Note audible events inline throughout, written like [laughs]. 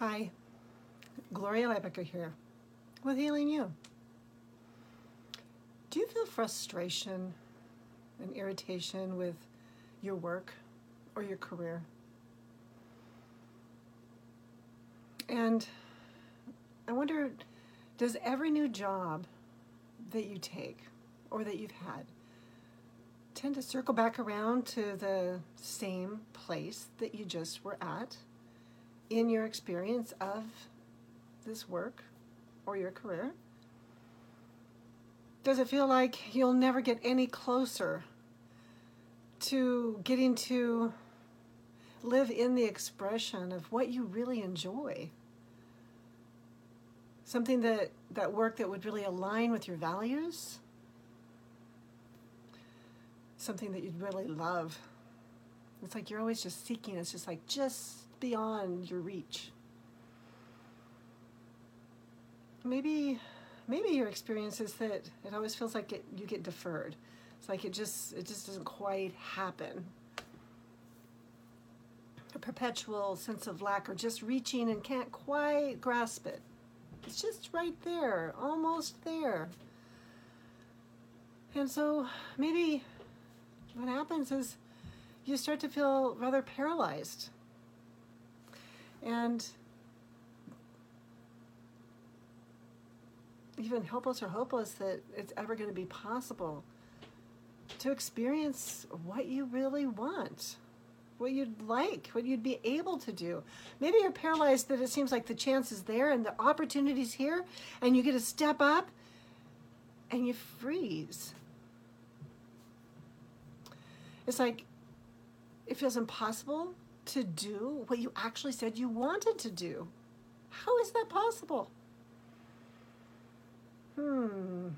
Hi, Gloria Lybecker here with Healing You. Do you feel frustration and irritation with your work or your career? And I wonder does every new job that you take or that you've had tend to circle back around to the same place that you just were at in your experience of this work or your career? Does it feel like you'll never get any closer to getting to live in the expression of what you really enjoy? Something that, that work that would really align with your values? Something that you'd really love. It's like you're always just seeking, it's just like just beyond your reach. Maybe maybe your experience is that it always feels like it, you get deferred. It's like it just it just doesn't quite happen. A perpetual sense of lack or just reaching and can't quite grasp it. It's just right there, almost there. And so maybe what happens is you start to feel rather paralyzed. And even helpless or hopeless that it's ever going to be possible to experience what you really want, what you'd like, what you'd be able to do. Maybe you're paralyzed that it seems like the chance is there and the opportunity's here, and you get to step up and you freeze. It's like it feels impossible to do what you actually said you wanted to do. How is that possible? Hmm.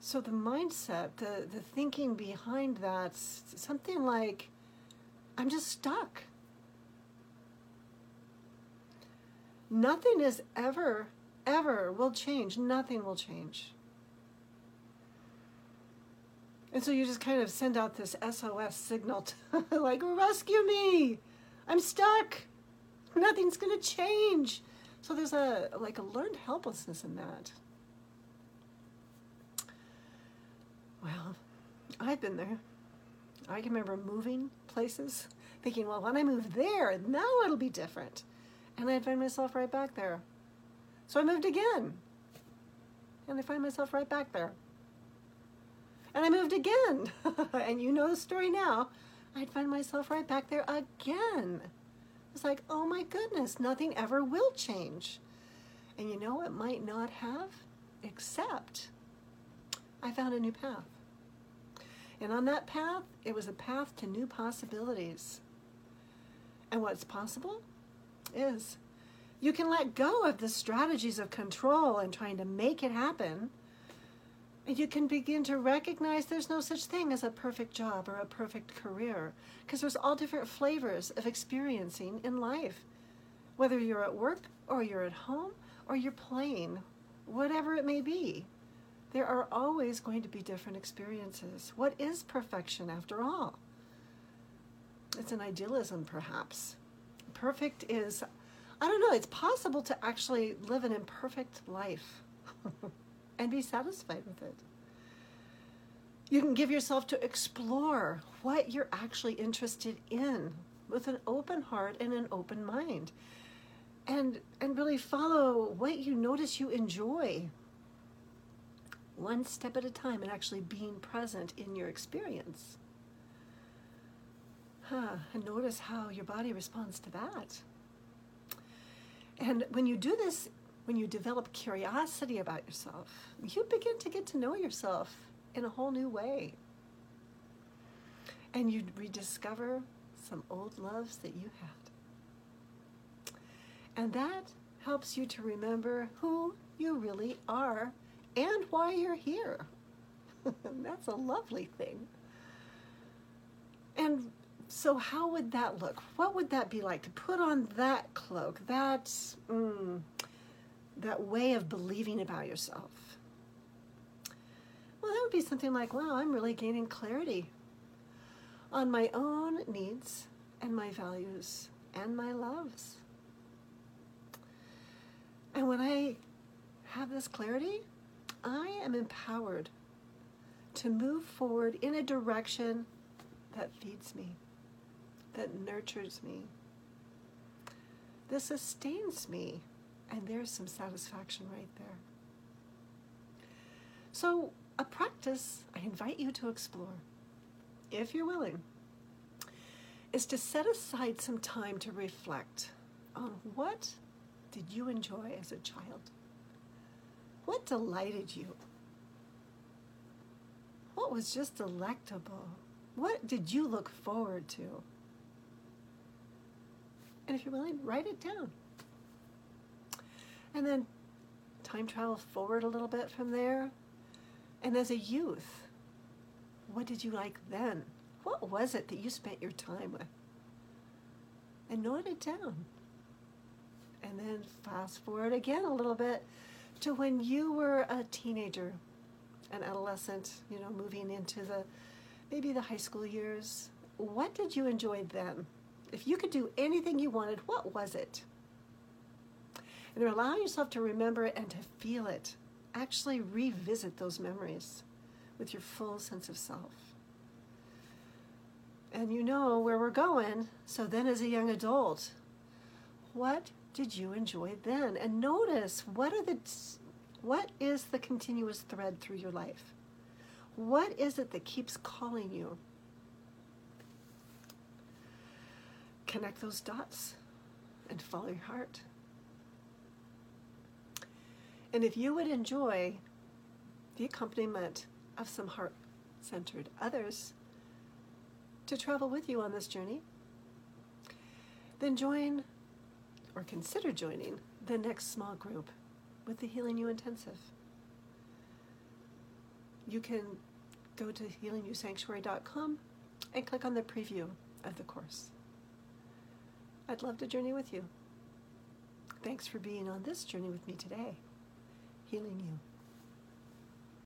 So the mindset, the, the thinking behind that's something like, I'm just stuck. Nothing is ever, ever will change. Nothing will change. And so you just kind of send out this SOS signal to, [laughs] like, rescue me. I'm stuck. Nothing's to change. So there's a like a learned helplessness in that. Well, I've been there. I can remember moving places, thinking, well, when I move there, now it'll be different. And I'd find myself right back there. So I moved again. And I find myself right back there. And I moved again. [laughs] and you know the story now. I'd find myself right back there again. It's like, oh my goodness, nothing ever will change. And you know, it might not have, except I found a new path. And on that path, it was a path to new possibilities. And what's possible is you can let go of the strategies of control and trying to make it happen you can begin to recognize there's no such thing as a perfect job or a perfect career because there's all different flavors of experiencing in life. Whether you're at work or you're at home or you're playing, whatever it may be, there are always going to be different experiences. What is perfection after all? It's an idealism, perhaps. Perfect is, I don't know, it's possible to actually live an imperfect life. [laughs] and be satisfied with it. You can give yourself to explore what you're actually interested in with an open heart and an open mind. And, and really follow what you notice you enjoy one step at a time and actually being present in your experience. Huh, and notice how your body responds to that. And when you do this when you develop curiosity about yourself, you begin to get to know yourself in a whole new way. And you rediscover some old loves that you had. And that helps you to remember who you really are and why you're here. [laughs] That's a lovely thing. And so, how would that look? What would that be like to put on that cloak, that mm, that way of believing about yourself? Well, that would be something like, wow, I'm really gaining clarity on my own needs and my values and my loves. And when I have this clarity, I am empowered to move forward in a direction that feeds me, that nurtures me, that sustains me. And there's some satisfaction right there. So, a practice I invite you to explore, if you're willing, is to set aside some time to reflect on what did you enjoy as a child? What delighted you? What was just delectable? What did you look forward to? And if you're willing, write it down. And then time travel forward a little bit from there. And as a youth, what did you like then? What was it that you spent your time with? And note it down. And then fast forward again a little bit to when you were a teenager, an adolescent, you know, moving into the maybe the high school years. What did you enjoy then? If you could do anything you wanted, what was it? And allow yourself to remember it and to feel it. Actually revisit those memories with your full sense of self. And you know where we're going. So then, as a young adult, what did you enjoy then? And notice what are the what is the continuous thread through your life? What is it that keeps calling you? Connect those dots and follow your heart. And if you would enjoy the accompaniment of some heart centered others to travel with you on this journey, then join or consider joining the next small group with the Healing You Intensive. You can go to healingyousanctuary.com and click on the preview of the course. I'd love to journey with you. Thanks for being on this journey with me today. Healing you.